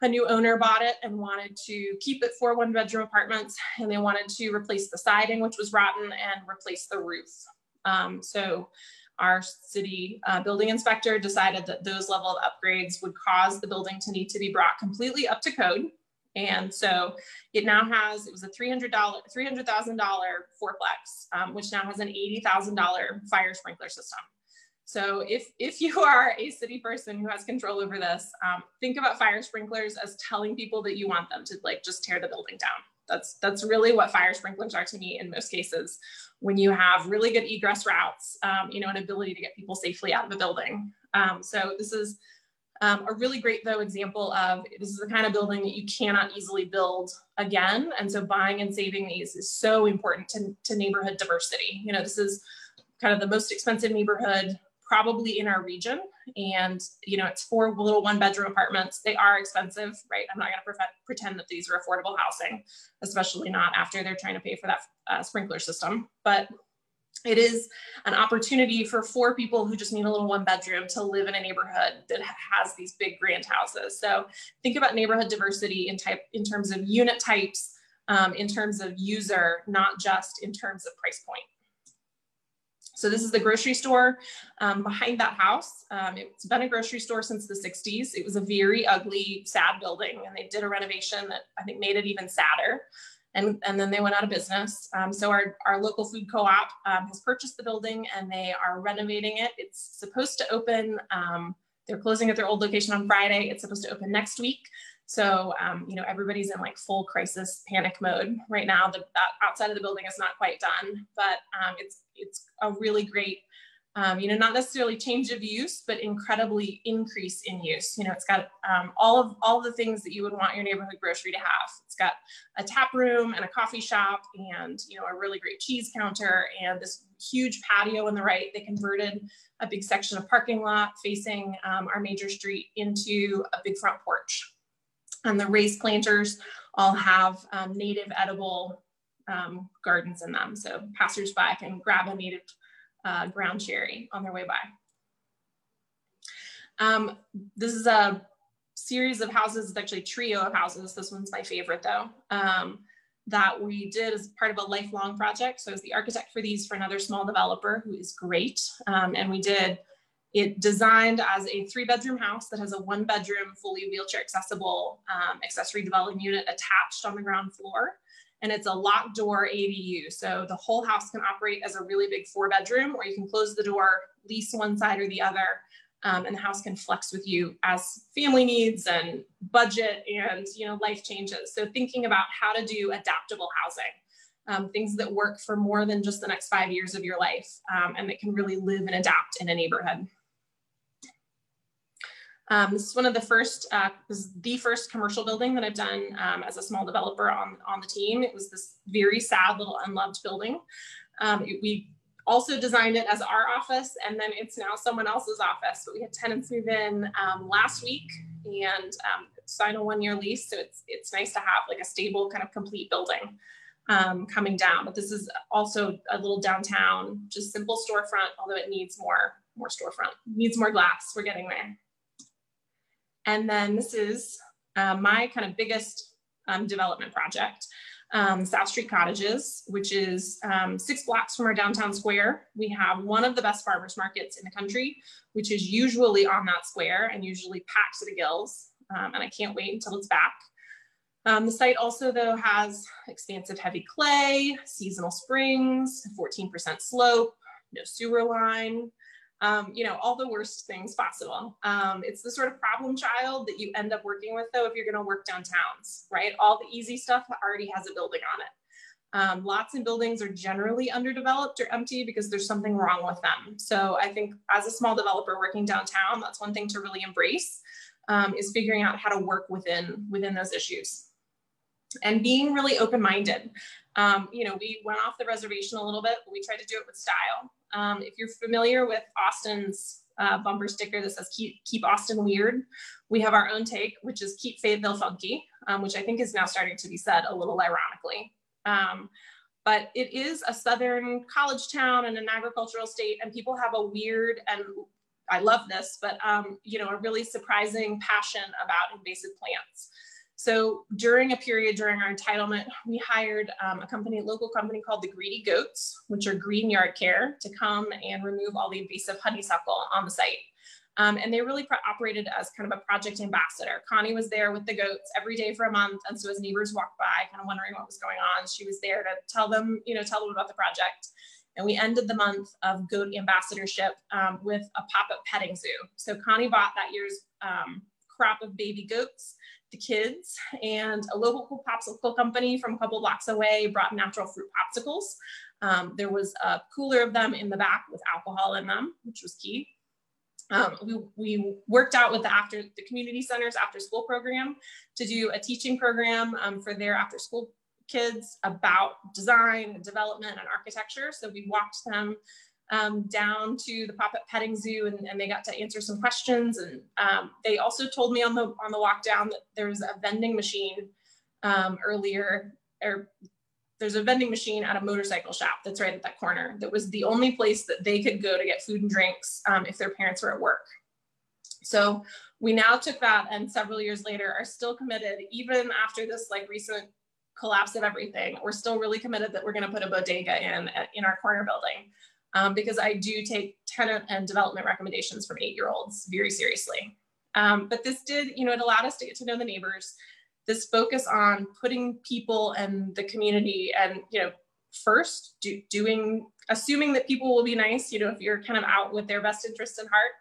a new owner bought it and wanted to keep it for one bedroom apartments and they wanted to replace the siding which was rotten and replace the roof. Um, so our city uh, building inspector decided that those level of upgrades would cause the building to need to be brought completely up to code. And so it now has it was a $300 $300000 fourplex um, which now has an $80000 fire sprinkler system so if, if you are a city person who has control over this, um, think about fire sprinklers as telling people that you want them to like just tear the building down. That's, that's really what fire sprinklers are to me in most cases. When you have really good egress routes, um, you know, an ability to get people safely out of a building. Um, so this is um, a really great though example of this is the kind of building that you cannot easily build again. And so buying and saving these is so important to, to neighborhood diversity. You know, this is kind of the most expensive neighborhood probably in our region. And, you know, it's four little one bedroom apartments. They are expensive, right? I'm not going to pretend that these are affordable housing, especially not after they're trying to pay for that uh, sprinkler system. But it is an opportunity for four people who just need a little one bedroom to live in a neighborhood that has these big grand houses. So think about neighborhood diversity in type in terms of unit types, um, in terms of user, not just in terms of price point. So this is the grocery store um, behind that house. Um, it's been a grocery store since the 60s. It was a very ugly, sad building, and they did a renovation that I think made it even sadder. And, and then they went out of business. Um, so our, our local food co-op um, has purchased the building and they are renovating it. It's supposed to open, um, they're closing at their old location on Friday. It's supposed to open next week. So, um, you know, everybody's in like full crisis panic mode right now. The outside of the building is not quite done, but it's it's a really great, um, you know, not necessarily change of use, but incredibly increase in use. You know, it's got um, all of all the things that you would want your neighborhood grocery to have. It's got a tap room and a coffee shop, and you know, a really great cheese counter, and this huge patio on the right. They converted a big section of parking lot facing um, our major street into a big front porch and the raised planters all have um, native edible um, gardens in them. So passersby can grab a native uh, ground cherry on their way by. Um, this is a series of houses, it's actually trio of houses. This one's my favorite though, um, that we did as part of a lifelong project. So I was the architect for these for another small developer who is great. Um, and we did it designed as a three bedroom house that has a one bedroom, fully wheelchair accessible um, accessory dwelling unit attached on the ground floor. And it's a locked door ADU. So the whole house can operate as a really big four bedroom, or you can close the door, lease one side or the other, um, and the house can flex with you as family needs and budget and you know life changes. So thinking about how to do adaptable housing. Um, things that work for more than just the next five years of your life um, and that can really live and adapt in a neighborhood. Um, this is one of the first, uh, the first commercial building that I've done um, as a small developer on, on the team. It was this very sad little unloved building. Um, it, we also designed it as our office and then it's now someone else's office. But we had tenants move in um, last week and um, sign a one year lease. So it's, it's nice to have like a stable kind of complete building um, coming down. But this is also a little downtown, just simple storefront, although it needs more, more storefront, needs more glass. We're getting there. And then this is uh, my kind of biggest um, development project, um, South Street Cottages, which is um, six blocks from our downtown square. We have one of the best farmers markets in the country, which is usually on that square and usually packed to the gills. Um, and I can't wait until it's back. Um, the site also though has expansive heavy clay, seasonal springs, 14% slope, no sewer line, um, you know, all the worst things possible. Um, it's the sort of problem child that you end up working with though if you're gonna work downtowns, right? All the easy stuff already has a building on it. Um, lots and buildings are generally underdeveloped or empty because there's something wrong with them. So I think as a small developer working downtown, that's one thing to really embrace um, is figuring out how to work within, within those issues and being really open-minded. Um, you know, we went off the reservation a little bit, but we tried to do it with style. Um, if you're familiar with Austin's uh, bumper sticker that says keep, keep Austin weird, we have our own take, which is keep Fayetteville funky, um, which I think is now starting to be said a little ironically. Um, but it is a Southern college town and an agricultural state and people have a weird and I love this, but um, you know, a really surprising passion about invasive plants. So during a period during our entitlement, we hired um, a company, a local company called the Greedy Goats, which are green yard care, to come and remove all the invasive honeysuckle on the site. Um, and they really operated as kind of a project ambassador. Connie was there with the goats every day for a month. And so as neighbors walked by, kind of wondering what was going on, she was there to tell them, you know, tell them about the project. And we ended the month of goat ambassadorship um, with a pop-up petting zoo. So Connie bought that year's um, crop of baby goats the kids and a local popsicle company from a couple blocks away brought natural fruit popsicles. Um, there was a cooler of them in the back with alcohol in them, which was key. Um, we, we worked out with the after the community centers after school program to do a teaching program um, for their after school kids about design, development, and architecture. So we walked them um, down to the pop-up petting zoo and, and, they got to answer some questions. And um, they also told me on the on the walk down that there was a vending machine um, earlier, or there's a vending machine at a motorcycle shop that's right at that corner. That was the only place that they could go to get food and drinks um, if their parents were at work. So we now took that and several years later are still committed, even after this like recent collapse of everything, we're still really committed that we're going to put a bodega in in our corner building um, because I do take tenant and development recommendations from eight year olds very seriously. Um, but this did, you know, it allowed us to get to know the neighbors. This focus on putting people and the community and, you know, first do, doing, assuming that people will be nice, you know, if you're kind of out with their best interests in heart,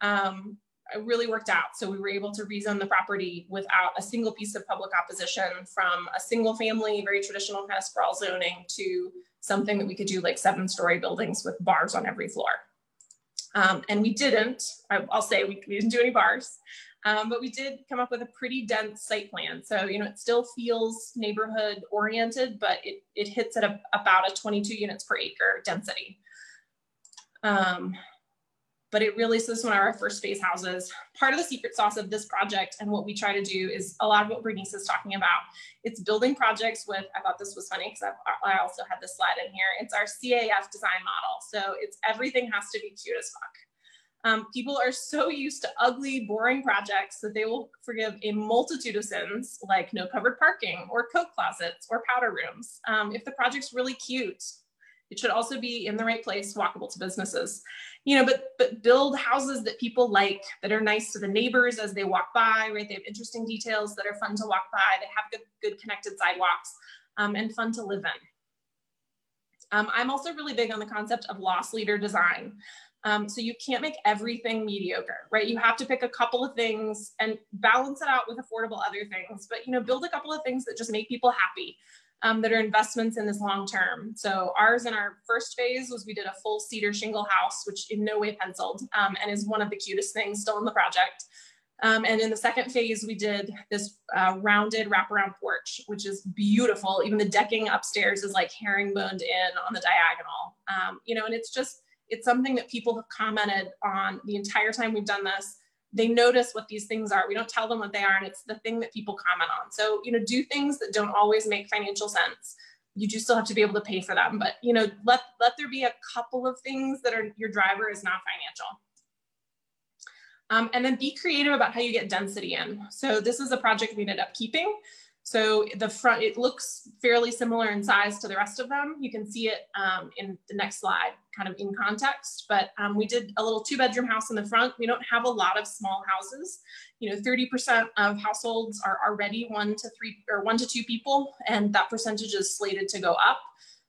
um, really worked out. So we were able to rezone the property without a single piece of public opposition from a single family, very traditional kind of sprawl zoning to something that we could do like seven story buildings with bars on every floor. Um, and we didn't, I, will say we, we, didn't do any bars, um, but we did come up with a pretty dense site plan. So, you know, it still feels neighborhood oriented, but it, it hits at a, about a 22 units per acre density. Um, but it really, so this is one of our first phase houses. Part of the secret sauce of this project and what we try to do is a lot of what Bernice is talking about. It's building projects with, I thought this was funny because I also had this slide in here. It's our CAF design model. So it's everything has to be cute as fuck. Um, people are so used to ugly, boring projects that they will forgive a multitude of sins like no covered parking or coat closets or powder rooms. Um, if the project's really cute, it should also be in the right place, walkable to businesses. You know, but but build houses that people like, that are nice to the neighbors as they walk by, right? They have interesting details that are fun to walk by. They have good, good connected sidewalks um, and fun to live in. Um, I'm also really big on the concept of loss leader design. Um, so you can't make everything mediocre, right? You have to pick a couple of things and balance it out with affordable other things, but you know, build a couple of things that just make people happy um, that are investments in this long term. So ours in our first phase was we did a full cedar shingle house, which in no way penciled um, and is one of the cutest things still in the project. Um, and in the second phase, we did this uh, rounded wraparound porch, which is beautiful. Even the decking upstairs is like herringboned in on the diagonal. Um, you know, and it's just, it's something that people have commented on the entire time we've done this they notice what these things are. We don't tell them what they are, and it's the thing that people comment on. So, you know, do things that don't always make financial sense. You do still have to be able to pay for them, but you know, let let there be a couple of things that are your driver is not financial. Um, and then be creative about how you get density in. So this is a project we ended up keeping. So the front, it looks fairly similar in size to the rest of them. You can see it um, in the next slide, kind of in context, but um, we did a little two bedroom house in the front. We don't have a lot of small houses. You know, 30% of households are already one to three or one to two people, and that percentage is slated to go up.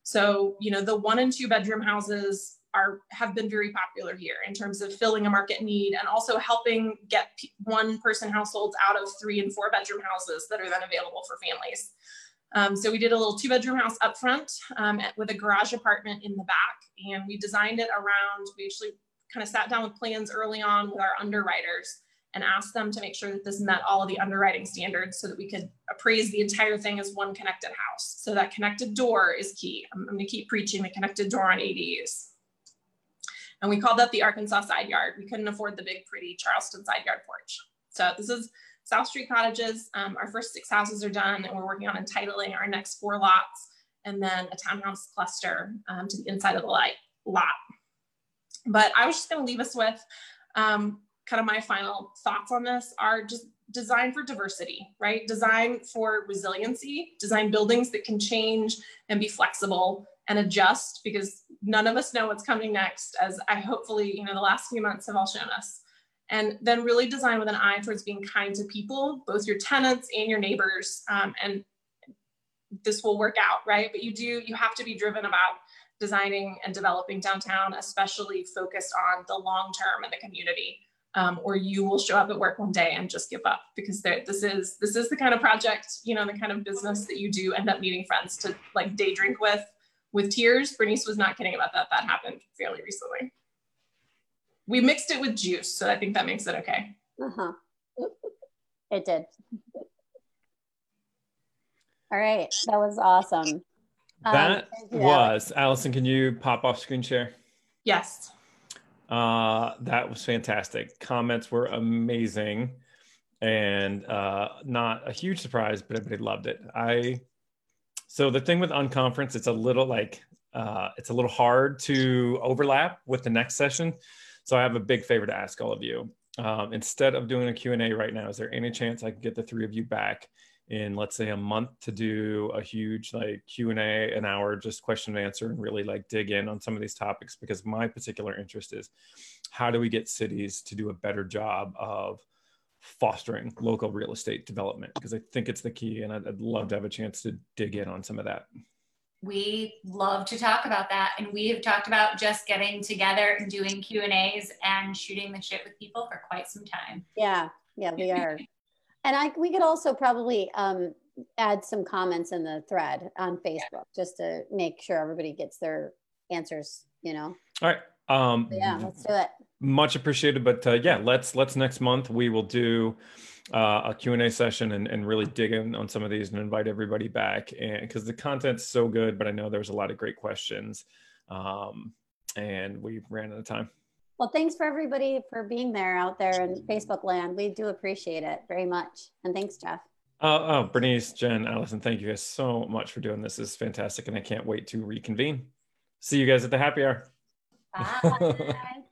So, you know, the one and two bedroom houses are have been very popular here in terms of filling a market need and also helping get one person households out of three and four bedroom houses that are then available for families. Um, so we did a little two bedroom house up front um, with a garage apartment in the back and we designed it around, we actually kind of sat down with plans early on with our underwriters and asked them to make sure that this met all of the underwriting standards so that we could appraise the entire thing as one connected house. So that connected door is key. I'm, I'm gonna keep preaching the connected door on ADUs. And we called that the Arkansas side yard. We couldn't afford the big, pretty Charleston side yard porch. So this is South Street Cottages. Um, our first six houses are done and we're working on entitling our next four lots and then a townhouse cluster um, to the inside of the light, lot. But I was just gonna leave us with um, kind of my final thoughts on this are just design for diversity, right? Design for resiliency, design buildings that can change and be flexible and adjust because none of us know what's coming next as I hopefully, you know, the last few months have all shown us. And then really design with an eye towards being kind to people, both your tenants and your neighbors. Um, and this will work out, right? But you do, you have to be driven about designing and developing downtown, especially focused on the long term and the community. Um, or you will show up at work one day and just give up because this is this is the kind of project, you know, the kind of business that you do end up meeting friends to like day drink with with tears. Bernice was not kidding about that. That happened fairly recently. We mixed it with juice, so I think that makes it okay. Uh-huh. It did. All right, that was awesome. Um, that um, was Allison. Can you pop off screen share? Yes. Uh, that was fantastic. Comments were amazing, and uh, not a huge surprise, but everybody loved it. I so the thing with unconference, it's a little like uh, it's a little hard to overlap with the next session. So I have a big favor to ask all of you. Um, instead of doing a Q&A right now, is there any chance I could get the three of you back in, let's say, a month to do a huge like Q&A, an hour, just question and answer, and really like dig in on some of these topics? Because my particular interest is how do we get cities to do a better job of fostering local real estate development? Because I think it's the key, and I'd, I'd love to have a chance to dig in on some of that we love to talk about that and we have talked about just getting together and doing q and a's and shooting the shit with people for quite some time yeah yeah we are and i we could also probably um, add some comments in the thread on facebook yeah. just to make sure everybody gets their answers you know all right um yeah let's do it much appreciated but uh, yeah let's let's next month we will do uh, a Q&A session and, and really dig in on some of these and invite everybody back and because the content's so good but i know there's a lot of great questions um, and we ran out of time. Well thanks for everybody for being there out there in facebook land. We do appreciate it very much and thanks jeff. Uh, oh bernice jen allison thank you guys so much for doing this. this is fantastic and i can't wait to reconvene. See you guys at the happy hour. Bye.